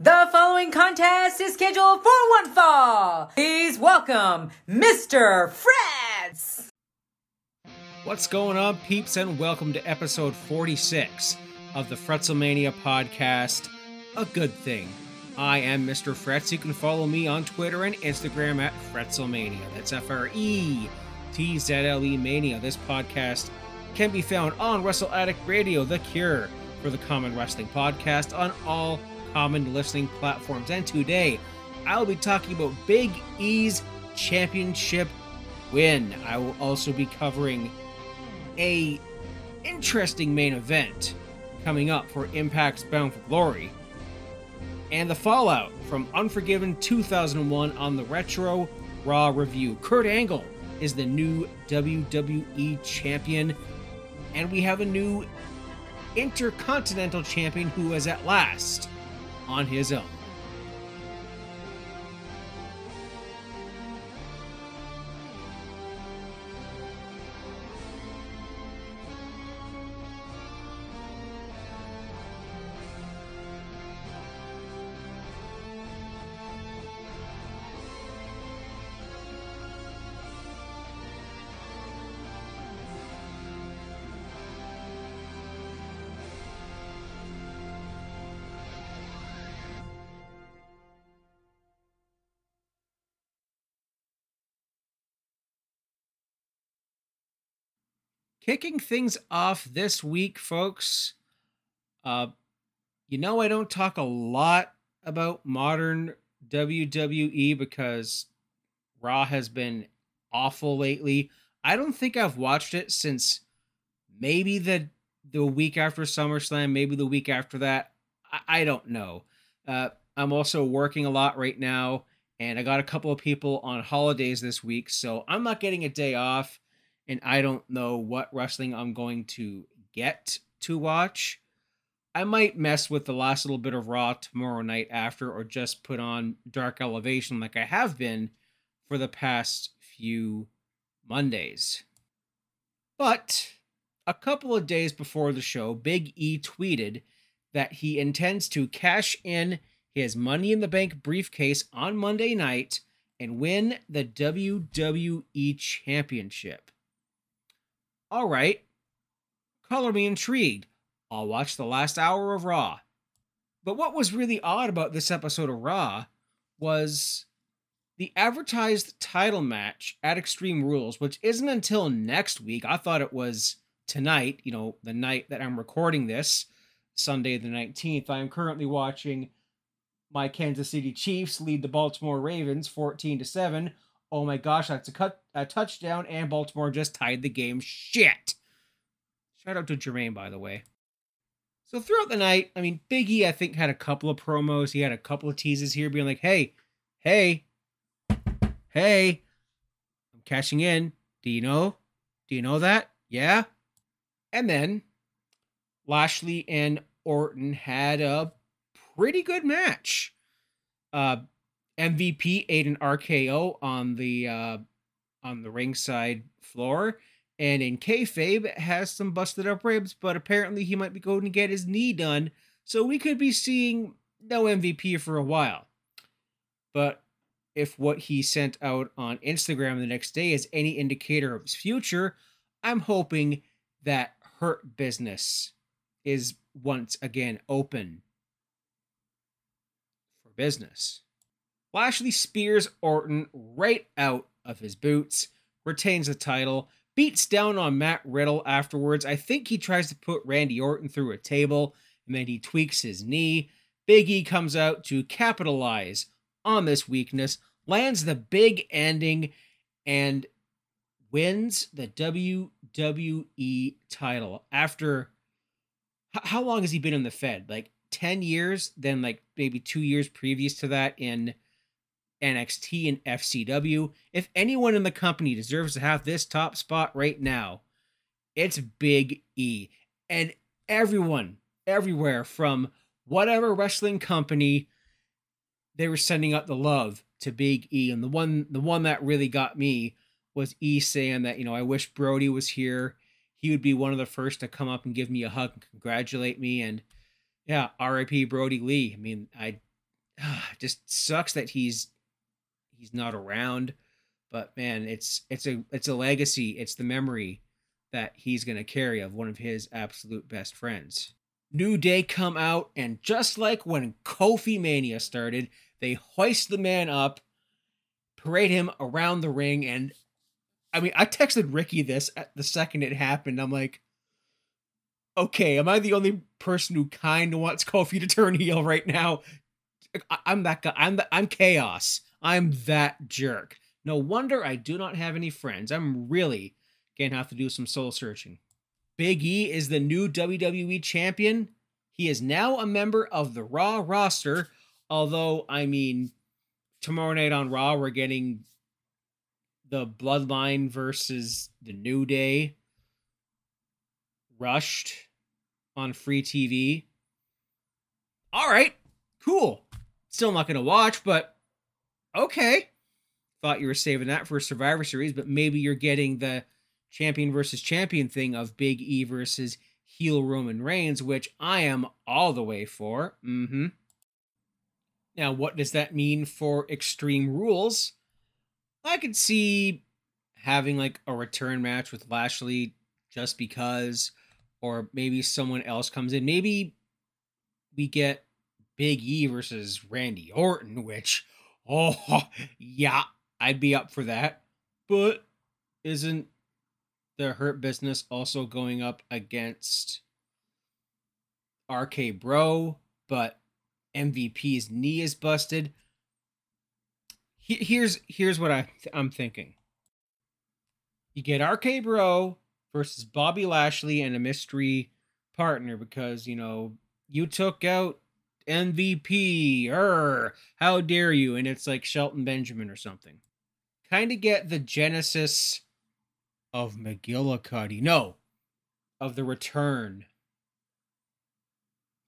The following contest is scheduled for one fall. Please welcome Mr. Fretz. What's going on, peeps, and welcome to episode 46 of the Fretzelmania podcast, A Good Thing. I am Mr. Fretz. You can follow me on Twitter and Instagram at Fretzelmania. That's F R E T Z L E Mania. This podcast can be found on Wrestle Addict Radio, the cure for the common wrestling podcast, on all common listening platforms. And today, I'll be talking about Big E's championship win. I will also be covering a interesting main event coming up for Impact's Bound for Glory, and the fallout from Unforgiven 2001 on the Retro Raw review. Kurt Angle is the new WWE champion, and we have a new Intercontinental champion who is at last on his own. Kicking things off this week, folks. Uh, you know, I don't talk a lot about modern WWE because Raw has been awful lately. I don't think I've watched it since maybe the the week after SummerSlam, maybe the week after that. I, I don't know. Uh, I'm also working a lot right now, and I got a couple of people on holidays this week, so I'm not getting a day off and I don't know what wrestling I'm going to get to watch. I might mess with the last little bit of Raw tomorrow night after, or just put on Dark Elevation like I have been for the past few Mondays. But a couple of days before the show, Big E tweeted that he intends to cash in his Money in the Bank briefcase on Monday night and win the WWE Championship. All right. Color me intrigued. I'll watch the last hour of Raw. But what was really odd about this episode of Raw was the advertised title match at Extreme Rules, which isn't until next week. I thought it was tonight, you know, the night that I'm recording this, Sunday the 19th. I am currently watching my Kansas City Chiefs lead the Baltimore Ravens 14 to 7 Oh my gosh, that's a cut a touchdown, and Baltimore just tied the game. Shit. Shout out to Jermaine, by the way. So throughout the night, I mean, Biggie, I think, had a couple of promos. He had a couple of teases here, being like, "Hey, hey, hey, I'm cashing in. Do you know? Do you know that? Yeah." And then Lashley and Orton had a pretty good match. Uh, MVP ate an RKO on the uh, on the ringside floor, and in kayfabe has some busted up ribs, but apparently he might be going to get his knee done, so we could be seeing no MVP for a while. But if what he sent out on Instagram the next day is any indicator of his future, I'm hoping that Hurt Business is once again open for business. Lashley spears Orton right out of his boots, retains the title, beats down on Matt Riddle afterwards. I think he tries to put Randy Orton through a table, and then he tweaks his knee. Big E comes out to capitalize on this weakness, lands the big ending, and wins the WWE title after how long has he been in the Fed? Like 10 years, then like maybe two years previous to that in NXT and FCW. If anyone in the company deserves to have this top spot right now, it's Big E. And everyone, everywhere from whatever wrestling company, they were sending out the love to Big E. And the one the one that really got me was E saying that, you know, I wish Brodie was here. He would be one of the first to come up and give me a hug and congratulate me. And yeah, RIP Brodie Lee. I mean, I just sucks that he's he's not around. But man, it's it's a it's a legacy. It's the memory that he's gonna carry of one of his absolute best friends. New Day come out, and just like when Kofi Mania started, they hoist the man up, parade him around the ring, and I mean, I texted Ricky this at the second it happened. I'm like, okay, am I the only person who kind of wants Kofi to turn heel right now? I'm that guy. I'm the, I'm chaos. I'm that jerk. No wonder I do not have any friends. I'm really gonna have to do some soul searching. Big E is the new WWE champion. He is now a member of the Raw roster. Although, I mean, tomorrow night on Raw, we're getting the Bloodline versus the New Day rushed on free TV. All right, cool. Still not going to watch, but okay. Thought you were saving that for Survivor Series, but maybe you're getting the champion versus champion thing of Big E versus heel Roman Reigns, which I am all the way for. Mm-hmm. Now, what does that mean for Extreme Rules? I could see having like a return match with Lashley just because, or maybe someone else comes in. Maybe we get Big E versus Randy Orton, which, oh, yeah, I'd be up for that. But isn't the Hurt Business also going up against RK Bro, but MVP's knee is busted. Here's here's what I I'm thinking. You get RK Bro versus Bobby Lashley and a mystery partner because you know you took out MVP. Er, how dare you? And it's like Shelton Benjamin or something. Kind of get the genesis of McGillicuddy. No, of the return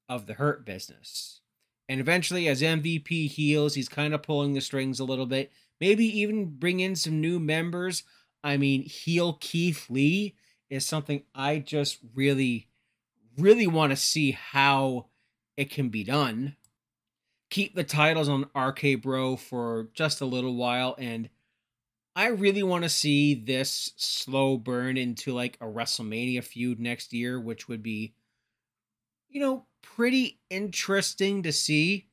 of the Hurt Business. And eventually, as MVP heals, he's kind of pulling the strings a little bit. Maybe even bring in some new members. I mean, heel Keith Lee is something I just really, really want to see how it can be done. Keep the titles on RK Bro for just a little while. And I really want to see this slow burn into like a WrestleMania feud next year, which would be, you know, pretty interesting to see.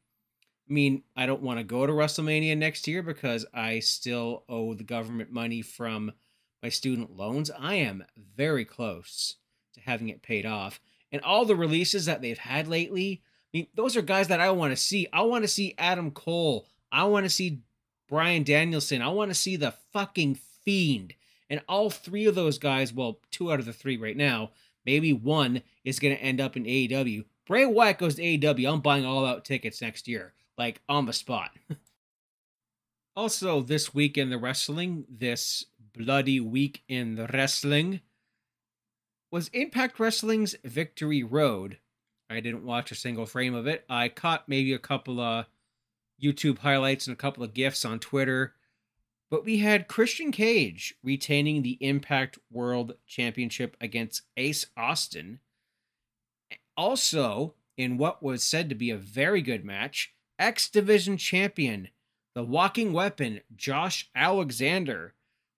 I mean, I don't want to go to WrestleMania next year because I still owe the government money from my student loans. I am very close to having it paid off. And all the releases that they've had lately, mean, those are guys that I want to see. I want to see Adam Cole. I want to see Bryan Danielson. I want to see the fucking Fiend. And all three of those guys, well, two out of the three right now, maybe one is going to end up in AEW. Bray Wyatt goes to AEW. I'm buying all out tickets next year, like on the spot. also, this week in the wrestling, this bloody week in the wrestling, was Impact Wrestling's Victory Road. I didn't watch a single frame of it. I caught maybe a couple of YouTube highlights and a couple of GIFs on Twitter. But we had Christian Cage retaining the Impact World Championship against Ace Austin also, in what was said to be a very good match, X Division champion, the walking weapon, Josh Alexander,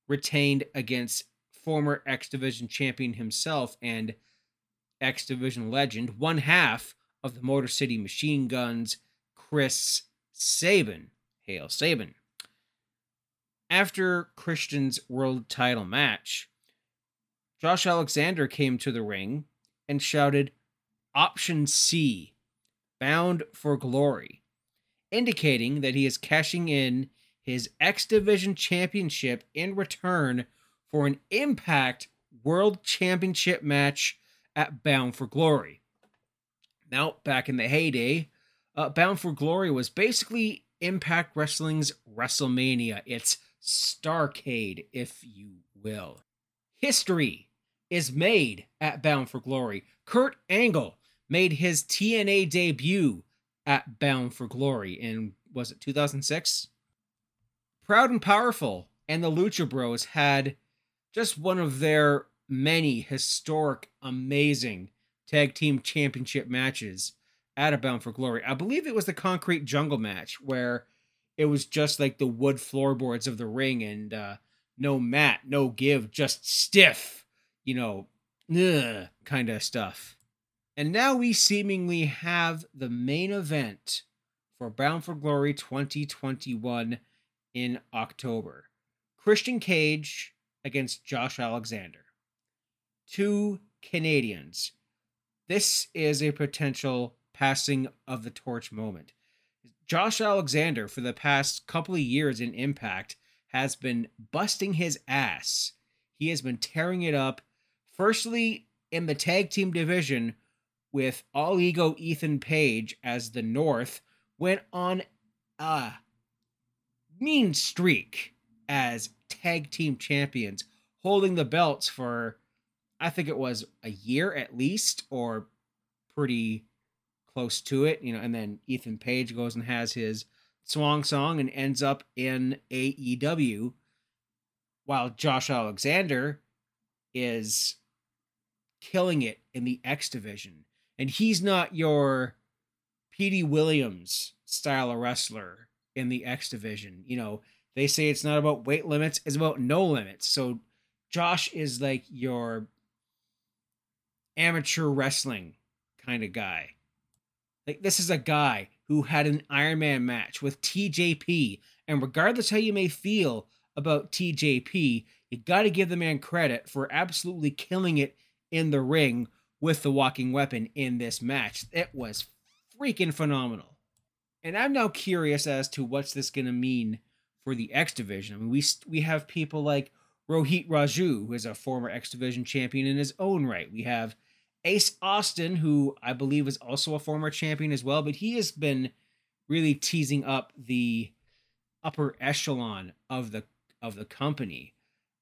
retained against former X Division champion himself and X Division legend, one half of the Motor City Machine Guns, Chris Sabin. Hail Sabin. After Christian's world title match, Josh Alexander came to the ring and shouted, option C, Bound for Glory, indicating that he is cashing in his X Division Championship in return for an Impact World Championship match at Bound for Glory. Now, back in the heyday, uh, Bound for Glory was basically Impact Wrestling's WrestleMania. It's Starcade, if you will. History is made at Bound for Glory. Kurt Angle made his TNA debut at Bound for Glory in was it 2006? Proud and Powerful and the Lucha Bros had just one of their many historic, amazing tag team championship matches at a Bound for Glory. I believe it was the Concrete Jungle match where it was just like the wood floorboards of the ring and uh, no mat, no give, just stiff, you know, kind of stuff. And now we seemingly have the main event for Bound for Glory 2021 in October. Christian Cage against Josh Alexander. Two Canadians. This is a potential passing of the torch moment. Josh Alexander, for the past couple of years in Impact, has been busting his ass. He has been tearing it up, firstly in the tag team division with All Ego Ethan Page as the North, went on a mean streak as tag team champions, holding the belts for, I think it was a year at least, or pretty close to it, you know, and then Ethan Page goes and has his swan song and ends up in AEW while Josh Alexander is killing it in the X division. And he's not your Petey Williams style of wrestler in the X division. You know, they say it's not about weight limits, it's about no limits. So Josh is like your amateur wrestling kind of guy. Like this is a guy who had an Iron Man match with TJP, and regardless how you may feel about TJP, you got to give the man credit for absolutely killing it in the ring with the walking weapon in this match. It was freaking phenomenal. And I'm now curious as to what's this going to mean for the X division. I mean, we we have people like Rohit Raju, who is a former X division champion in his own right. We have Ace Austin, who I believe is also a former champion as well, but he has been really teasing up the upper echelon of the of the company.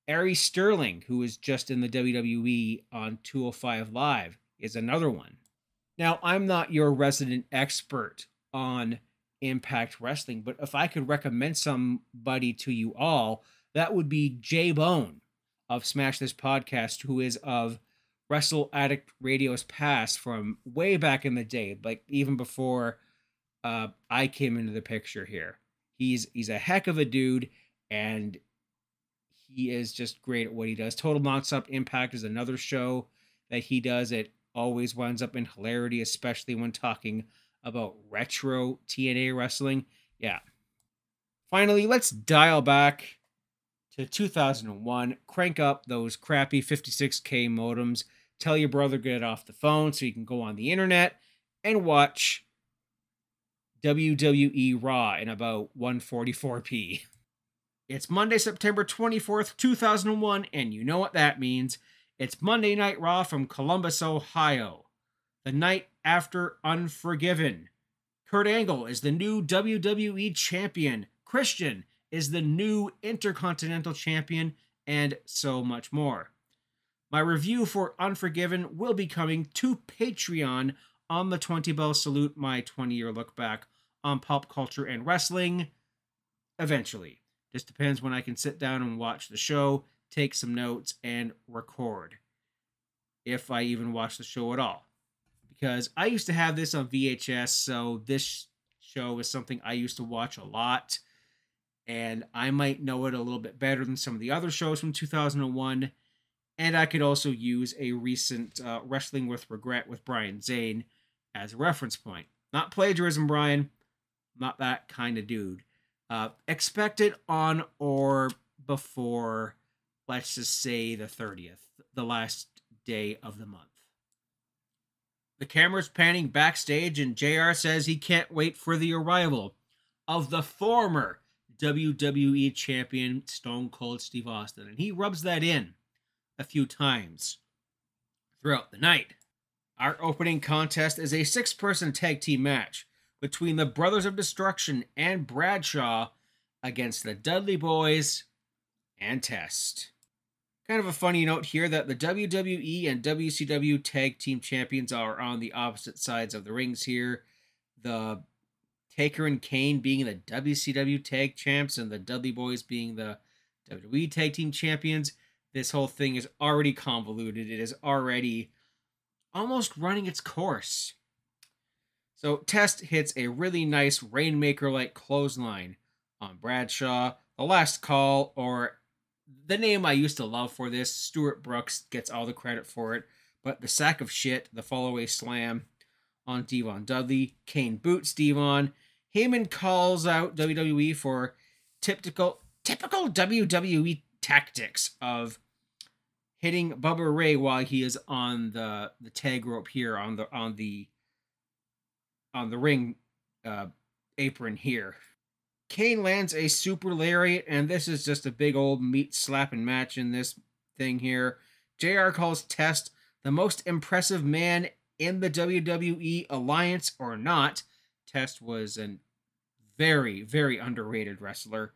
Ari Sterling, who is just in the WWE on 205 Live, is another one. Now, I'm not your resident expert on Impact Wrestling, but if I could recommend somebody to you all, that would be Jay Bone of Smash This Podcast, who is of Wrestle Addict Radio's past from way back in the day, like even before uh, I came into the picture here. He's he's a heck of a dude, and he is just great at what he does. Total Nonstop Impact is another show that he does. It always winds up in hilarity, especially when talking about retro TNA wrestling. Yeah. Finally, let's dial back to 2001. Crank up those crappy 56K modems. Tell your brother get off the phone so you can go on the internet and watch WWE Raw in about 144p. It's Monday, September 24th, 2001, and you know what that means. It's Monday Night Raw from Columbus, Ohio. The night after Unforgiven. Kurt Angle is the new WWE champion. Christian is the new Intercontinental champion, and so much more. My review for Unforgiven will be coming to Patreon on the 20 Bell Salute, my 20 year look back on pop culture and wrestling eventually. Just depends when I can sit down and watch the show, take some notes, and record. If I even watch the show at all. Because I used to have this on VHS, so this show is something I used to watch a lot. And I might know it a little bit better than some of the other shows from 2001 and I could also use a recent uh, Wrestling with Regret with Brian Zane as a reference point. Not plagiarism, Brian. Not that kind of dude. Uh, expect it on or before, let's just say, the 30th, the last day of the month. The camera's panning backstage, and JR says he can't wait for the arrival of the former WWE champion Stone Cold Steve Austin. And he rubs that in a few times throughout the night. Our opening contest is a six person tag team match between the Brothers of Destruction and Bradshaw against the Dudley Boys and Test. Kind of a funny note here that the WWE and WCW tag team champions are on the opposite sides of the rings here. The Taker and Kane being the WCW tag champs and the Dudley Boys being the WWE tag team champions this whole thing is already convoluted. It is already almost running its course. So Test hits a really nice Rainmaker like clothesline on Bradshaw. The last call, or the name I used to love for this, Stuart Brooks gets all the credit for it. But the sack of shit, the fallaway slam on D-Von Dudley. Kane boots D-Von. Heyman calls out WWE for typical typical WWE tactics of hitting Bubba Ray while he is on the the tag rope here on the on the on the ring uh, apron here. Kane lands a super lariat, and this is just a big old meat slapping match in this thing here. JR calls Test the most impressive man in the WWE alliance or not. Test was a very, very underrated wrestler.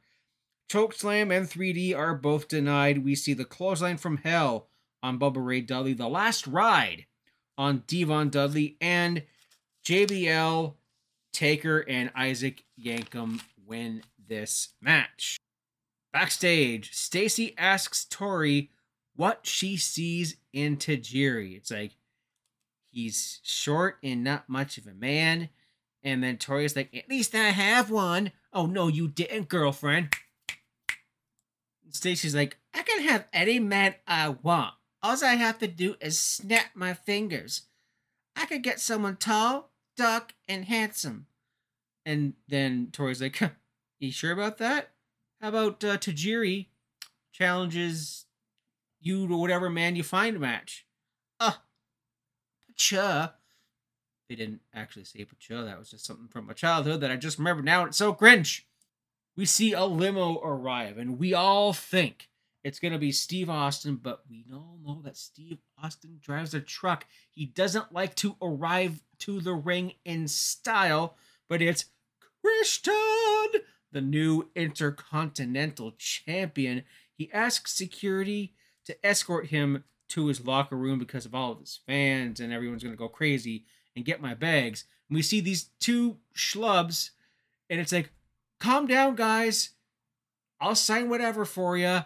Chokeslam and 3D are both denied. We see the clothesline from hell on Bubba Ray Dudley, the last ride on D-Von Dudley, and JBL, Taker, and Isaac Yankem win this match. Backstage, Stacy asks Tori what she sees in Tajiri. It's like he's short and not much of a man. And then Tori's like, at least I have one. Oh no, you didn't, girlfriend. Stacy's like, I can have any man I want. All I have to do is snap my fingers. I could get someone tall, dark, and handsome. And then Tori's like, you sure about that? How about uh, Tajiri challenges you to whatever man you find match? Uh, Pacha. They didn't actually say Pacha. That was just something from my childhood that I just remember now. It's so cringe. We see a limo arrive, and we all think it's going to be Steve Austin, but we all know that Steve Austin drives a truck. He doesn't like to arrive to the ring in style, but it's Christian, the new Intercontinental Champion. He asks security to escort him to his locker room because of all of his fans and everyone's going to go crazy and get my bags. And we see these two schlubs, and it's like, calm down, guys. I'll sign whatever for you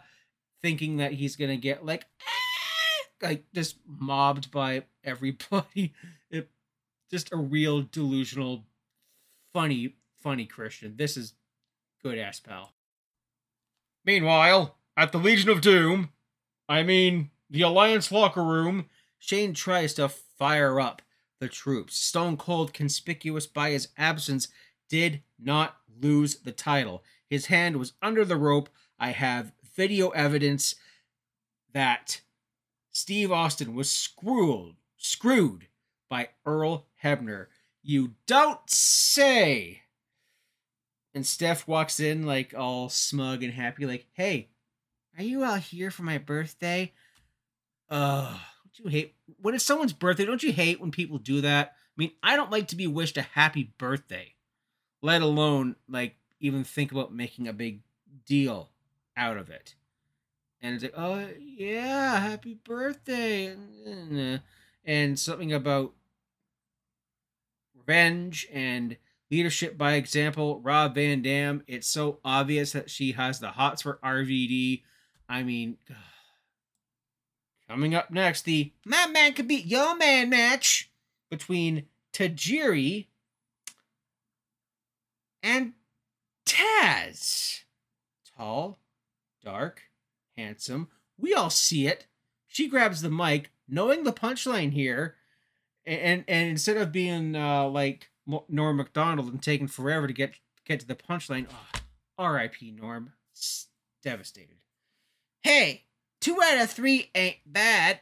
thinking that he's gonna get like ah, like just mobbed by everybody. It just a real delusional, funny, funny Christian. This is good ass pal. Meanwhile, at the Legion of Doom, I mean the Alliance locker room, Shane tries to fire up the troops. Stone Cold, conspicuous by his absence, did not lose the title. His hand was under the rope. I have video evidence that Steve Austin was screwed, screwed by Earl Hebner. You don't say. And Steph walks in like all smug and happy, like, "Hey, are you out here for my birthday?" Uh, don't you hate when it's someone's birthday? Don't you hate when people do that? I mean, I don't like to be wished a happy birthday, let alone like even think about making a big deal out of it. And it's like, oh yeah, happy birthday, and something about revenge and leadership by example. Rob Van Dam. It's so obvious that she has the hots for RVD. I mean, coming up next, the my man could beat your man match between Tajiri and Taz. Tall, dark, handsome. We all see it. She grabs the mic, knowing the punchline here, and and instead of being uh, like Norm Macdonald and taking forever to get get to the punchline, oh, R.I.P. Norm, devastated. Hey, two out of three ain't bad.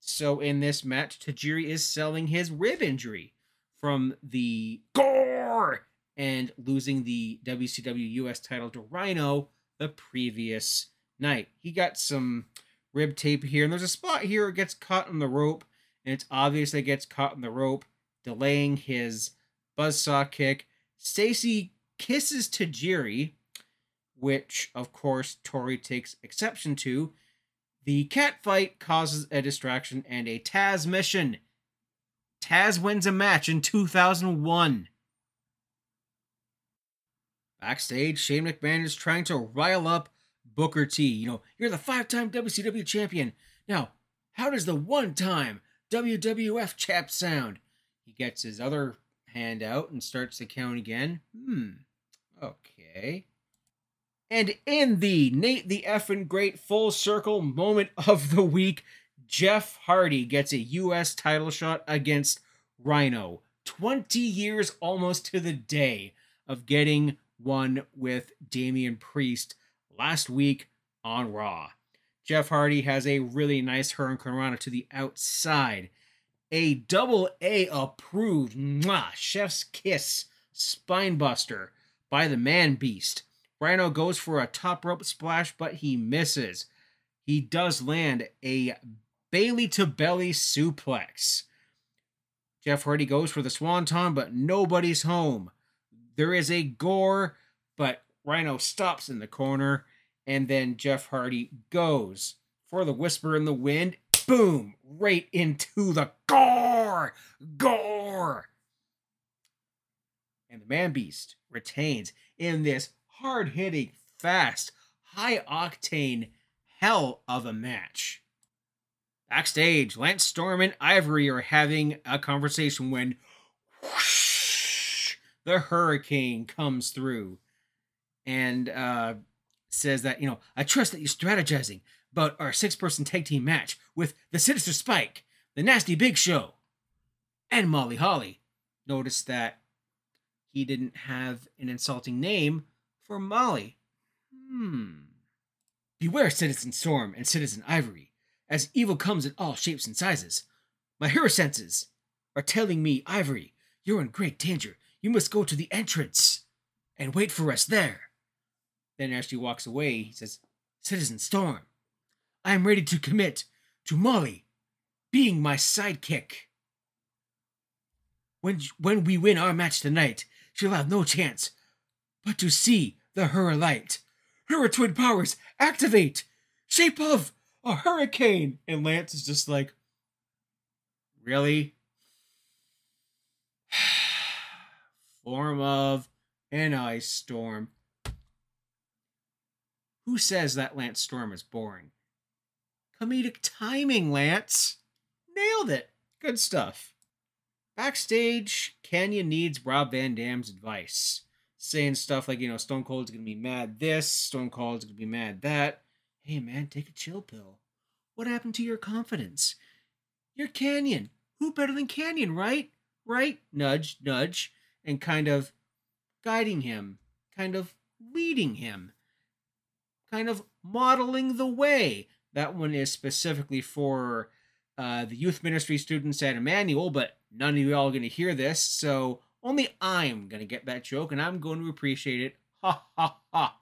So in this match, Tajiri is selling his rib injury from the gore and losing the WCW US title to Rhino the previous night. He got some rib tape here, and there's a spot here it gets caught in the rope, and it's obvious it gets caught in the rope, delaying his buzzsaw kick. Stacy kisses Tajiri, which of course Tori takes exception to. The cat fight causes a distraction and a Tazmission. Taz wins a match in 2001. Backstage, Shane McMahon is trying to rile up Booker T. You know, you're the five time WCW champion. Now, how does the one time WWF chap sound? He gets his other hand out and starts to count again. Hmm. Okay. And in the Nate the effing great full circle moment of the week, Jeff Hardy gets a U.S. title shot against Rhino. 20 years almost to the day of getting one with Damian Priest last week on Raw. Jeff Hardy has a really nice hurricanrana to the outside. A double A approved mwah, chef's kiss spinebuster by the man beast. Rhino goes for a top rope splash, but he misses. He does land a belly to belly suplex. Jeff Hardy goes for the swanton, but nobody's home. There is a gore, but Rhino stops in the corner, and then Jeff Hardy goes for the whisper in the wind. Boom! Right into the gore! Gore! And the Man Beast retains in this hard hitting, fast, high octane hell of a match. Backstage, Lance Storm and Ivory are having a conversation when whoosh, the hurricane comes through and uh, says that, you know, I trust that you're strategizing about our six person tag team match with the Sinister Spike, the Nasty Big Show, and Molly Holly. Notice that he didn't have an insulting name for Molly. Hmm. Beware, Citizen Storm and Citizen Ivory as evil comes in all shapes and sizes. My hero senses are telling me, Ivory, you're in great danger. You must go to the entrance and wait for us there. Then, as she walks away, he says, Citizen Storm, I am ready to commit to Molly being my sidekick. When, when we win our match tonight, she'll have no chance but to see the Hura light. Hura twin powers activate! Shape of a hurricane. And Lance is just like, really? Form of an ice storm. Who says that Lance Storm is boring? Comedic timing, Lance. Nailed it. Good stuff. Backstage, Kanyon needs Rob Van Dam's advice. Saying stuff like, you know, Stone Cold's gonna be mad this, Stone Cold's gonna be mad that hey man, take a chill pill. What happened to your confidence? You're Kanyon. Who better than Kanyon, right? Right? Nudge, nudge, and kind of guiding him, kind of leading him, kind of modeling the way. That one is specifically for uh, the youth ministry students at Emmanuel, but none of you all are going to hear this, so only I'm going to get that joke, and I'm going to appreciate it. Ha ha ha.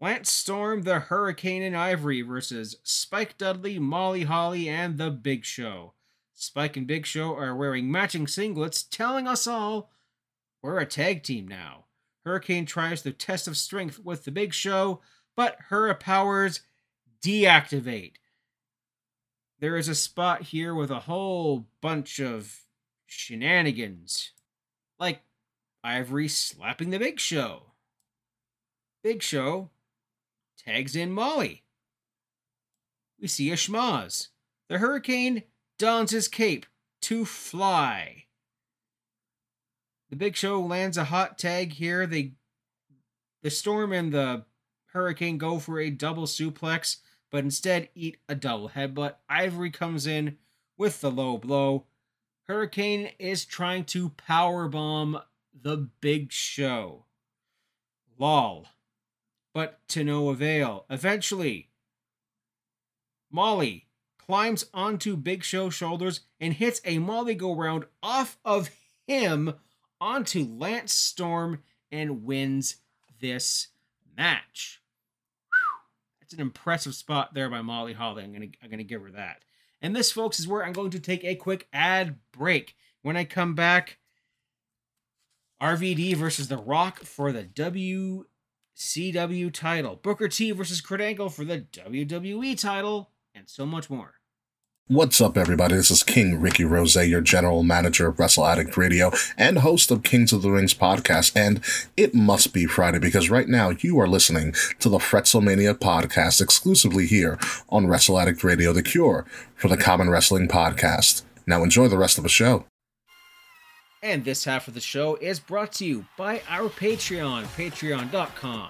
Lance Storm, the Hurricane and Ivory versus Spike Dudley, Molly Holly, and The Big Show. Spike and Big Show are wearing matching singlets, telling us all we're a tag team now. Hurricane tries the test of strength with The Big Show, but her powers deactivate. There is a spot here with a whole bunch of shenanigans. Like Ivory slapping The Big Show. Big Show tags in Molly. We see a schmaz. The hurricane dons his cape to fly. The Big Show lands a hot tag here. They, the storm and the hurricane go for a double suplex, but instead eat a double headbutt. Ivory comes in with the low blow. Hurricane is trying to power bomb the Big Show. Lol but to no avail. Eventually, Molly climbs onto Big Show's shoulders and hits a Molly go round off of him onto Lance Storm and wins this match. That's an impressive spot there by Molly Holly. I'm gonna I'm gonna give her that. And this, folks, is where I'm going to take a quick ad break. When I come back, RVD versus The Rock for the WCW title, Booker T versus Kurt Angle for the WWE title, and so much more. What's up, everybody? This is King Ricky Rose, your general manager of Wrestle Addict Radio and host of Kings of the Rings podcast. And it must be Friday because right now you are listening to the Fretzelmania podcast exclusively here on Wrestle Addict Radio, the cure for the common wrestling podcast. Now enjoy the rest of the show. And this half of the show is brought to you by our Patreon, patreon.com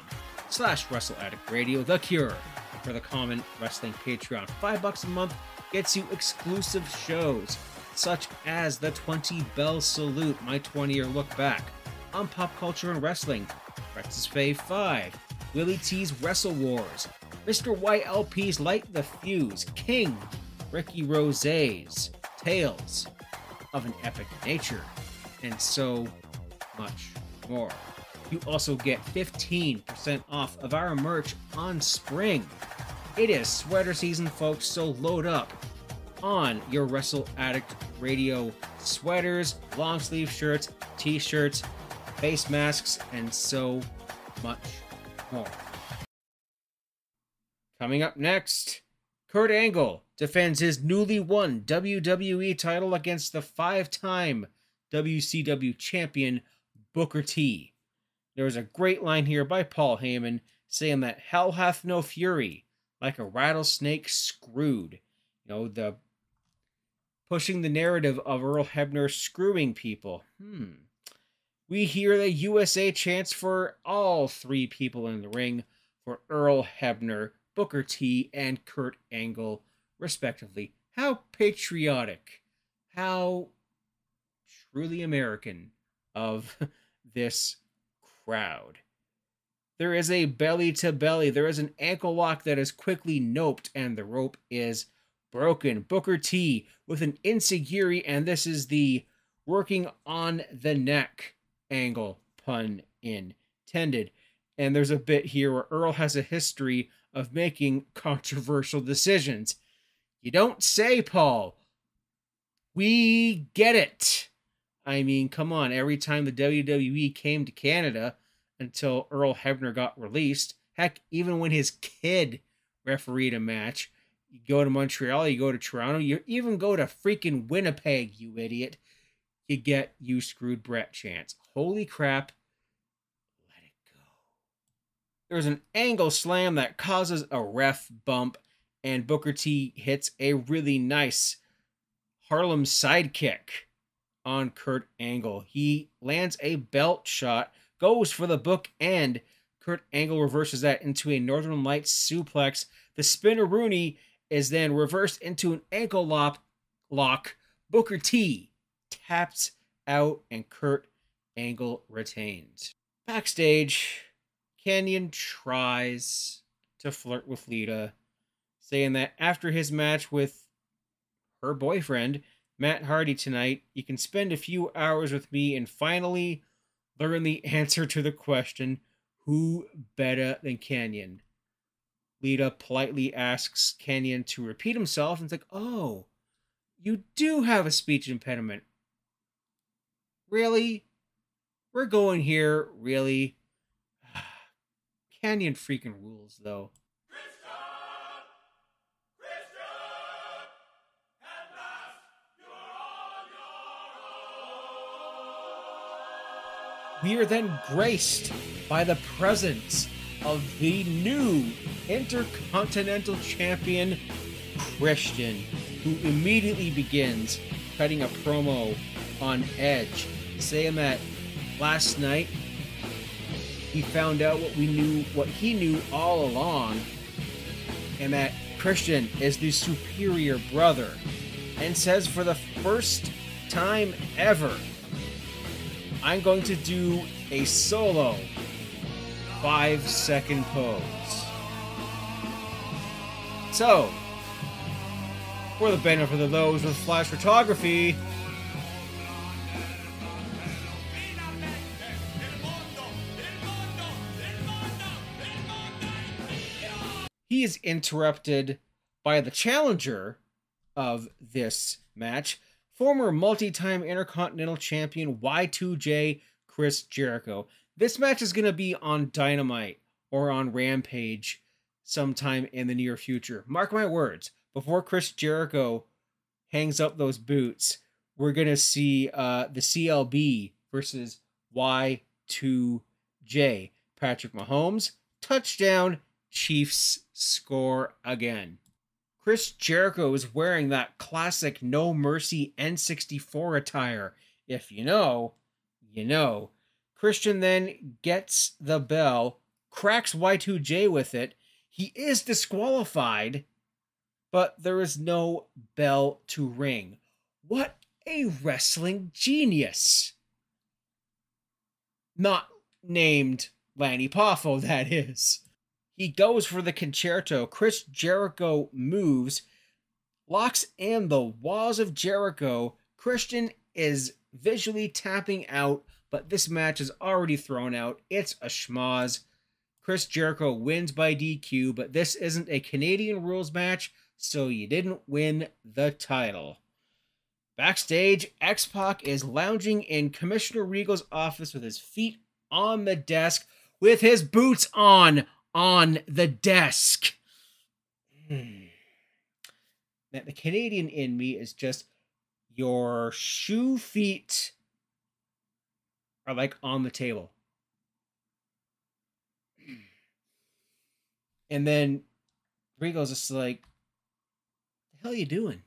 slash Wrestle Addict Radio, the cure for the common wrestling Patreon. Five bucks a month gets you exclusive shows, such as the 20 Bell Salute, my 20 year look back on pop culture and wrestling, Rex's Fave 5, Willie T's Wrestle Wars, Mr. YLP's Light the Fuse, King, Ricky Rose's Tales of an Epic Nature, and so much more. You also get 15% off of our merch on spring. It is sweater season, folks, so load up on your Wrestle Addict Radio sweaters, long sleeve shirts, t shirts, face masks, and so much more. Coming up next, Kurt Angle defends his newly won WWE title against the five time WCW champion Booker T. There was a great line here by Paul Heyman saying that hell hath no fury, like a rattlesnake screwed. You know, the pushing the narrative of Earl Hebner screwing people. Hmm. We hear the USA chants for all three people in the ring for Earl Hebner, Booker T, and Kurt Angle, respectively. How patriotic, how truly American of this crowd. There is a belly to belly. There is an ankle lock that is quickly noped, and the rope is broken. Booker T with an enzuigiri, and this is the working on the neck angle, pun intended. And there's a bit here where Earl has a history of making controversial decisions. You don't say, Paul. We get it. I mean, come on. Every time the WWE came to Canada until Earl Hebner got released, heck, even when his kid refereed a match, you go to Montreal, you go to Toronto, you even go to freaking Winnipeg, you idiot, you get you screwed Brett chance. Holy crap. Let it go. There's an angle slam that causes a ref bump, and Booker T hits a really nice Harlem sidekick on Kurt Angle. He lands a belt shot, goes for the book, and Kurt Angle reverses that into a Northern Lights suplex. The spinaroonie is then reversed into an ankle lock. lock. Booker T taps out, and Kurt Angle retains. Backstage, Kanyon tries to flirt with Lita, saying that after his match with her boyfriend, Matt Hardy tonight, you can spend a few hours with me and finally learn the answer to the question who better than Kanyon? Lita politely asks Kanyon to repeat himself and it's like, oh, you do have a speech impediment. Really? We're going here, really? Kanyon freaking rules, though. We are then graced by the presence of the new Intercontinental Champion, Christian, who immediately begins cutting a promo on Edge, saying that last night he found out what we knew, what he knew all along, and that Christian is the superior brother, and says for the first time ever I'm going to do a solo five second pose. So, for the benefit of those with flash photography, he is interrupted by the challenger of this match, former multi time Intercontinental Champion Y2J Chris Jericho. This match is going to be on Dynamite or on Rampage sometime in the near future. Mark my words, before Chris Jericho hangs up those boots, we're going to see uh, the CLB versus Y2J. Patrick Mahomes, touchdown, Chiefs score again. Chris Jericho is wearing that classic No Mercy N64 attire If you know, you know. Christian then gets the bell, cracks Y2J with it. He is disqualified, but there is no bell to ring. What a wrestling genius! Not named Lanny Poffo, that is. He goes for the concerto. Chris Jericho moves, locks in the walls of Jericho. Christian is visually tapping out, but this match is already thrown out. It's a schmoz. Chris Jericho wins by DQ, but this isn't a Canadian rules match, so you didn't win the title. Backstage, X Pac is lounging in Commissioner Regal's office with his feet on the desk, with his boots on on the desk. Hmm. the Canadian in me is just your shoe feet are like on the table. And then Regal's just like, the hell are you doing?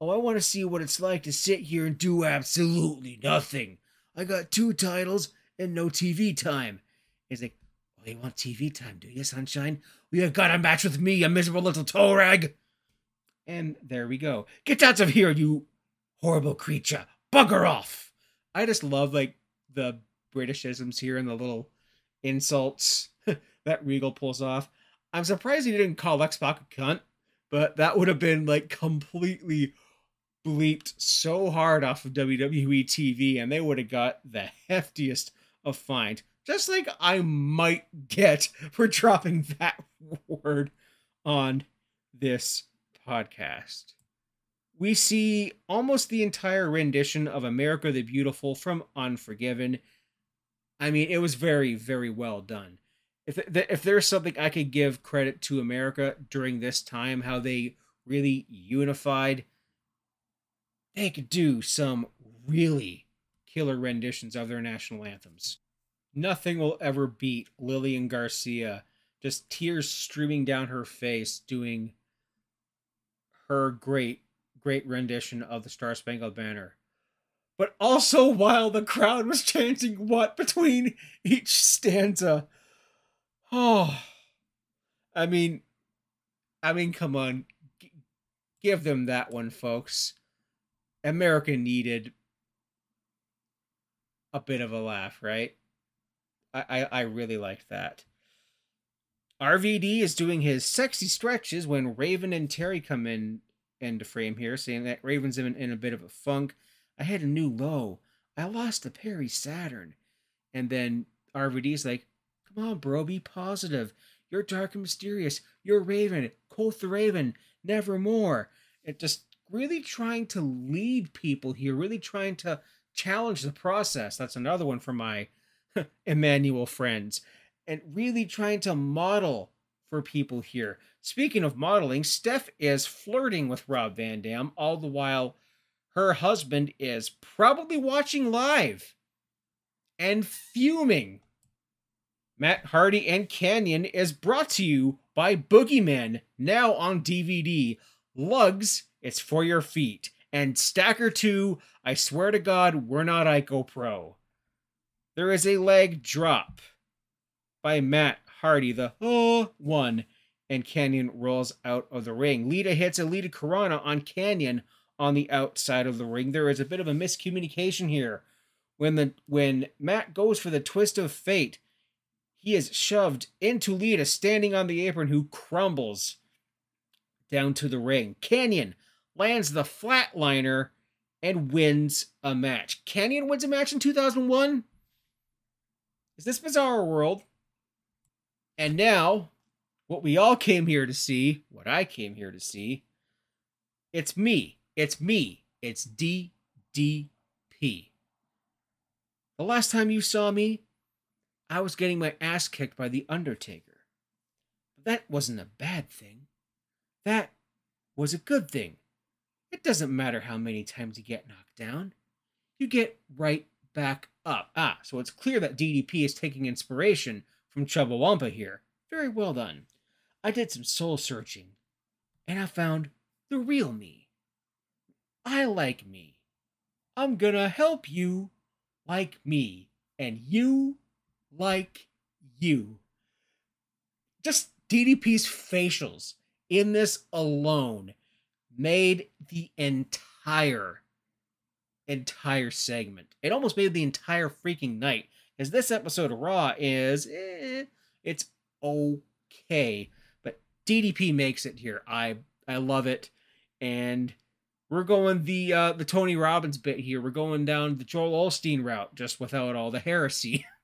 Oh, I want to see what it's like to sit here and do absolutely nothing. I got two titles and no TV time. He's like, Oh, you want TV time, do you, sunshine? Well, you got a match with me, you miserable little toe rag. And there we go. Get out of here, you horrible creature. Bugger off. I just love, like, the Britishisms here and the little insults that Regal pulls off. I'm surprised he didn't call X Pac a cunt, but that would have been, like, completely bleeped so hard off of WWE TV, and they would have got the heftiest of fines just like I might get for dropping that word on this podcast. We see almost the entire rendition of America the Beautiful from Unforgiven. I mean, it was very, very well done. If, if there's something I could give credit to America during this time, how they really unified, they could do some really killer renditions of their national anthems nothing will ever beat Lillian Garcia. Just tears streaming down her face, doing her great, great rendition of the Star Spangled Banner. But also while the crowd was chanting what between each stanza. Oh, I mean, I mean, come on, G- give them that one, folks. America needed a bit of a laugh, right? I, I, really liked that. RVD is doing his sexy stretches when Raven and Terry come in into frame here, saying that Raven's in, in a bit of a funk. I had a new low. I lost a Perry Saturn. And then RVD's like, come on, bro, be positive. You're dark and mysterious. You're Raven. Quoth the Raven. Nevermore. It just really trying to lead people here, really trying to challenge the process. That's another one for my Emmanuel friends and really trying to model for people here. Speaking of modeling, Steph is flirting with Rob Van Dam, all the while her husband is probably watching live and fuming. Matt Hardy and Kanyon is brought to you by Boogeyman, now on DVD. Lugz, it's for your feet. And Stacker 2, I swear to God, we're not Ico Pro. There is a leg drop by Matt Hardy, the oh one, and Kanyon rolls out of the ring. Lita hits a Litacanrana on Kanyon on the outside of the ring. There is a bit of a miscommunication here. When the when Matt goes for the twist of fate, he is shoved into Lita standing on the apron who crumbles down to the ring. Kanyon lands the flatliner and wins a match. Kanyon wins a match in 2001 is this Bizarre World? And now, what we all came here to see, what I came here to see, it's me. It's me. It's DDP. The last time you saw me, I was getting my ass kicked by The Undertaker. But that wasn't a bad thing. That was a good thing. It doesn't matter how many times you get knocked down, you get right back up. Ah, so it's clear that DDP is taking inspiration from Chumbawamba here. Very well done. I did some soul searching, and I found the real me. I like me. I'm gonna help you like me, and you like you. Just DDP's facials in this alone made the entire entire segment. It almost made the entire freaking night. Because this episode of Raw is eh, it's okay, but DDP makes it here. I I love it, and we're going the uh, the Tony Robbins bit here. We're going down the Joel Osteen route, just without all the heresy.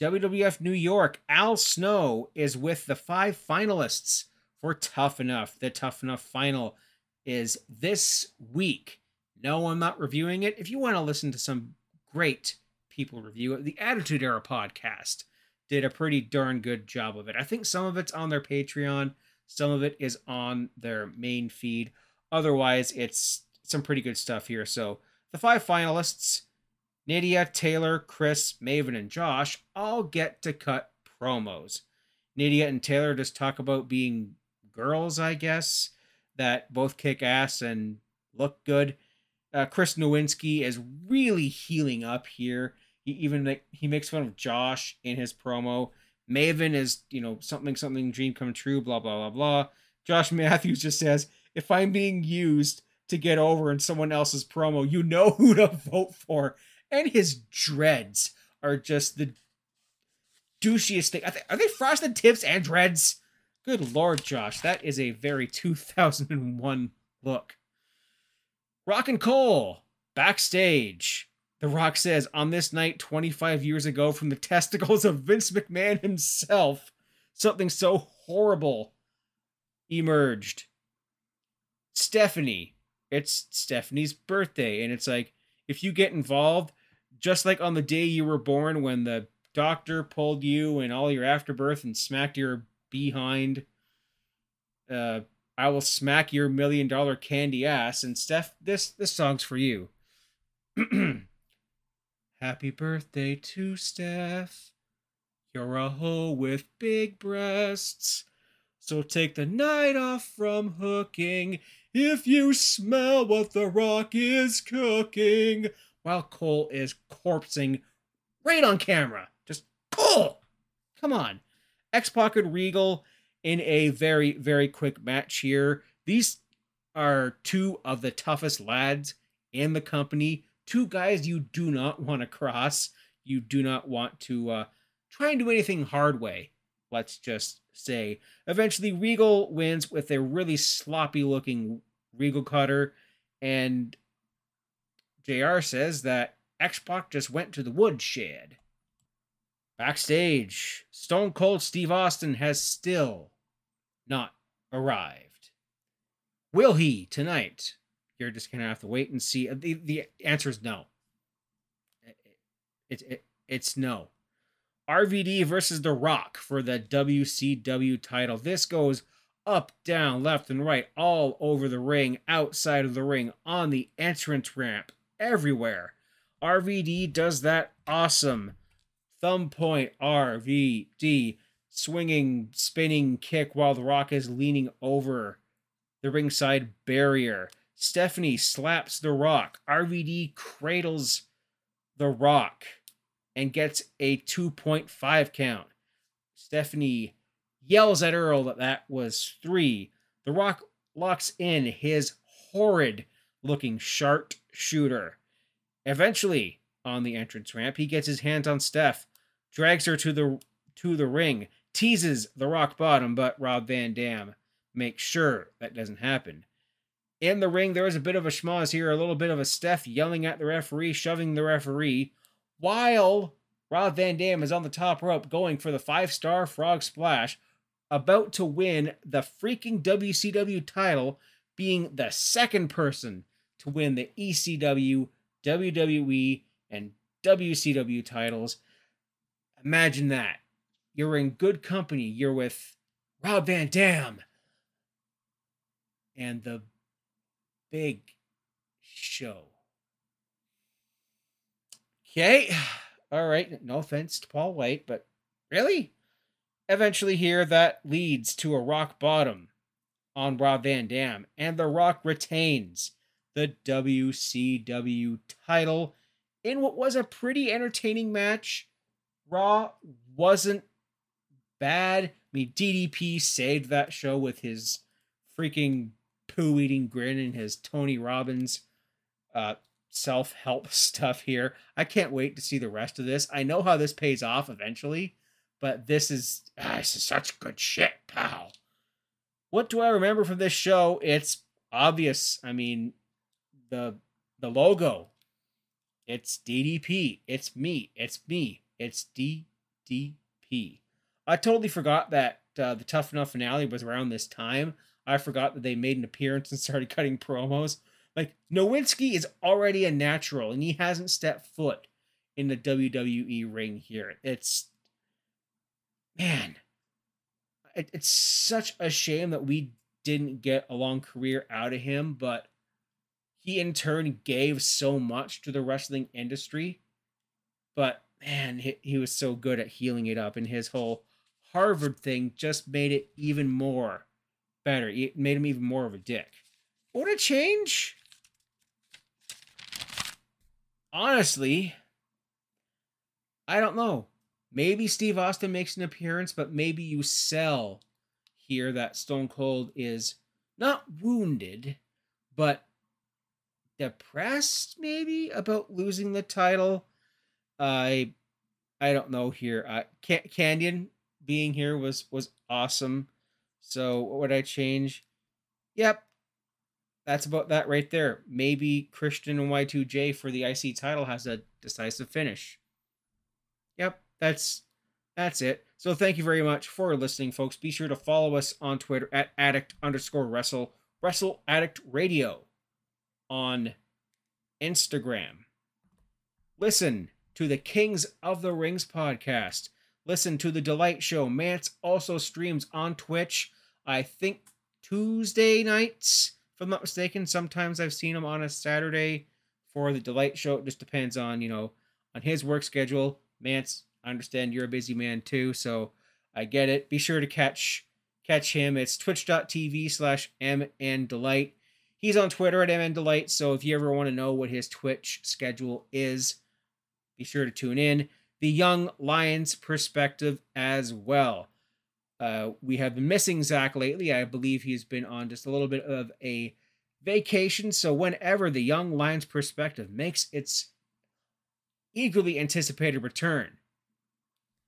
WWF New York, Al Snow is with the five finalists for Tough Enough. The Tough Enough final is this week. No, I'm not reviewing it. If you want to listen to some great people review it, the Attitude Era podcast did a pretty darn good job of it. I think some of it's on their Patreon, some of it is on their main feed. Otherwise, it's some pretty good stuff here. So, the five finalists Nidia, Taylor, Chris, Maven, and Josh all get to cut promos. Nidia and Taylor just talk about being girls, I guess, that both kick ass and look good. Uh, Chris Nowinski is really heeling up here. He even like he makes fun of Josh in his promo. Maven is, you know, something something dream come true, blah blah blah blah. Josh Matthews just says, if I'm being used to get over in someone else's promo, you know who to vote for and his dreads are just the douchiest thing. Are they, are they frosted tips and dreads? Good lord, Josh, that is a very 2001 look. Rock and Cole backstage. The Rock says, on this night 25 years ago, from the testicles of Vince McMahon himself, something so horrible emerged. Stephanie. It's Stephanie's birthday, and it's like, if you get involved, just like on the day you were born when the doctor pulled you and all your afterbirth and smacked your behind uh I will smack your million dollar candy ass and Steph this this song's for you. Happy birthday to Steph. You're a hoe with big breasts. So take the night off from hooking if you smell what the rock is cooking while Cole is corpsing right on camera. Just Cole! Come on. X Pocket Regal in a very, very quick match here. These are two of the toughest lads in the company. Two guys you do not want to cross. You do not want to uh, try and do anything hard way. Let's just say. Eventually, Regal wins with a really sloppy looking Regal cutter. And JR says that X Pac just went to the woodshed. Backstage, Stone Cold Steve Austin has still not arrived. Will he tonight? You're just gonna have to wait and see. The, the answer is no. It, it, it, it's no. RVD versus The Rock for the WCW title. This goes up, down, left, and right, all over the ring, outside of the ring, on the entrance ramp, everywhere. RVD does that awesome thumb point RVD swinging, spinning kick while The Rock is leaning over the ringside barrier. Stephanie slaps The Rock. RVD cradles The Rock and gets a 2.5 count. Stephanie yells at Earl that that was three. The Rock locks in his horrid looking sharp shooter. Eventually, on the entrance ramp, he gets his hands on Steph, drags her to the to the ring, teases the rock bottom, but Rob Van Dam makes sure that doesn't happen. In the ring, there is a bit of a schmoz here, a little bit of a Steph yelling at the referee, shoving the referee, while Rob Van Dam is on the top rope going for the five star frog splash, about to win the freaking WCW title, being the second person to win the ECW, WWE, and WCW titles. Imagine that. You're in good company. You're with Rob Van Dam and the big show. Okay. All right. No offense to Paul White, but really? Eventually, here that leads to a rock bottom on Rob Van Dam, and The Rock retains the WCW title in what was a pretty entertaining match. Raw wasn't bad. I mean, DDP saved that show with his freaking poo eating grin and his Tony Robbins uh, self help stuff here. I can't wait to see the rest of this. I know how this pays off eventually, but this is, ah, this is such good shit, pal. What do I remember from this show? It's obvious. I mean, the the logo. It's DDP. It's me. It's me. It's DDP. I totally forgot that uh, the Tough Enough finale was around this time. I forgot that they made an appearance and started cutting promos. Like Nowinski is already a natural, and he hasn't stepped foot in the WWE ring here. It's man, it, it's such a shame that we didn't get a long career out of him, but he in turn gave so much to the wrestling industry. But man, he, he was so good at heeling it up, and his whole Harvard thing just made it even more better. It made him even more of a dick. What a change! Honestly, I don't know. Maybe Steve Austin makes an appearance, but maybe you sell here that Stone Cold is not wounded, but depressed maybe about losing the title. I I don't know here. Can- Kanyon being here was was awesome. So what would I change? Yep. That's about that right there. Maybe Christian and Y2J for the IC title has a decisive finish. Yep, that's that's it. So thank you very much for listening, folks. Be sure to follow us on Twitter at addict underscore wrestle, wrestle addict radio on Instagram. Listen to the Kings of the Rings podcast. Listen to the Delight Show. Mance also streams on Twitch, I think Tuesday nights, if I'm not mistaken. Sometimes I've seen him on a Saturday for the Delight Show. It just depends on, you know, on his work schedule. Mance, I understand you're a busy man too, so I get it. Be sure to catch catch him. It's twitch.tv slash mndelight. He's on Twitter at mndelight, so if you ever want to know what his Twitch schedule is, be sure to tune in. The Young Lions perspective as well. Uh, we have been missing Zach lately. I believe he's been on just a little bit of a vacation. So whenever the Young Lions perspective makes its eagerly anticipated return,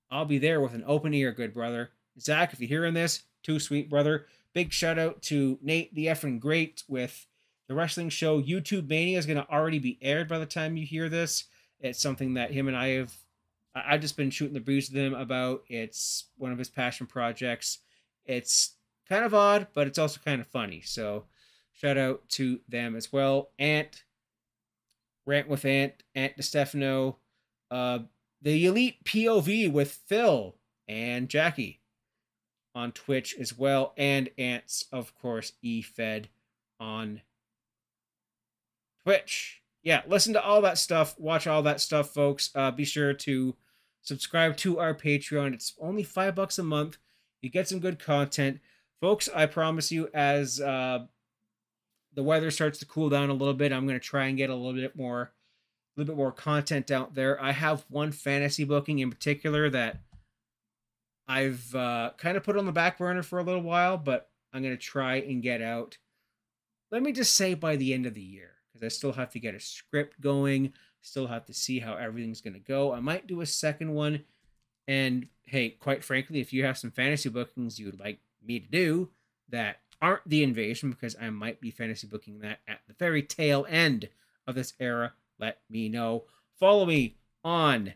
I'll be there with an open ear, good brother. Zach, if you're hearing this, too sweet, brother. Big shout out to Nate the effing great with the wrestling show. YouTube Mania is going to already be aired by the time you hear this. It's something that him and I have. I've just been shooting the breeze with him about. It's one of his passion projects. It's kind of odd, but it's also kind of funny. So shout out to them as well. Ant, rant with Ant, Ant DeStefano, uh, the Elite POV with Phil and Jackie on Twitch as well, and Ants, of course, eFed on Twitch. Yeah, listen to all that stuff, watch all that stuff, folks. Uh, be sure to subscribe to our Patreon. It's only five bucks a month. You get some good content, folks. I promise you, as uh, the weather starts to cool down a little bit, I'm going to try and get a little bit more, a little bit more content out there. I have one fantasy booking in particular that I've uh, kind of put on the back burner for a little while, but I'm going to try and get out. Let me just say by the end of the year, because I still have to get a script going, still have to see how everything's going to go. I might do a second one. And hey, quite frankly, if you have some fantasy bookings you'd like me to do that aren't the invasion, because I might be fantasy booking that at the very tail end of this era, let me know. Follow me on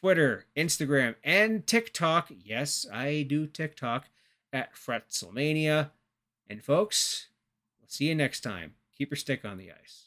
Twitter, Instagram, and TikTok. Yes, I do TikTok at Fretzelmania. And folks, we'll see you next time. Keep your stick on the ice.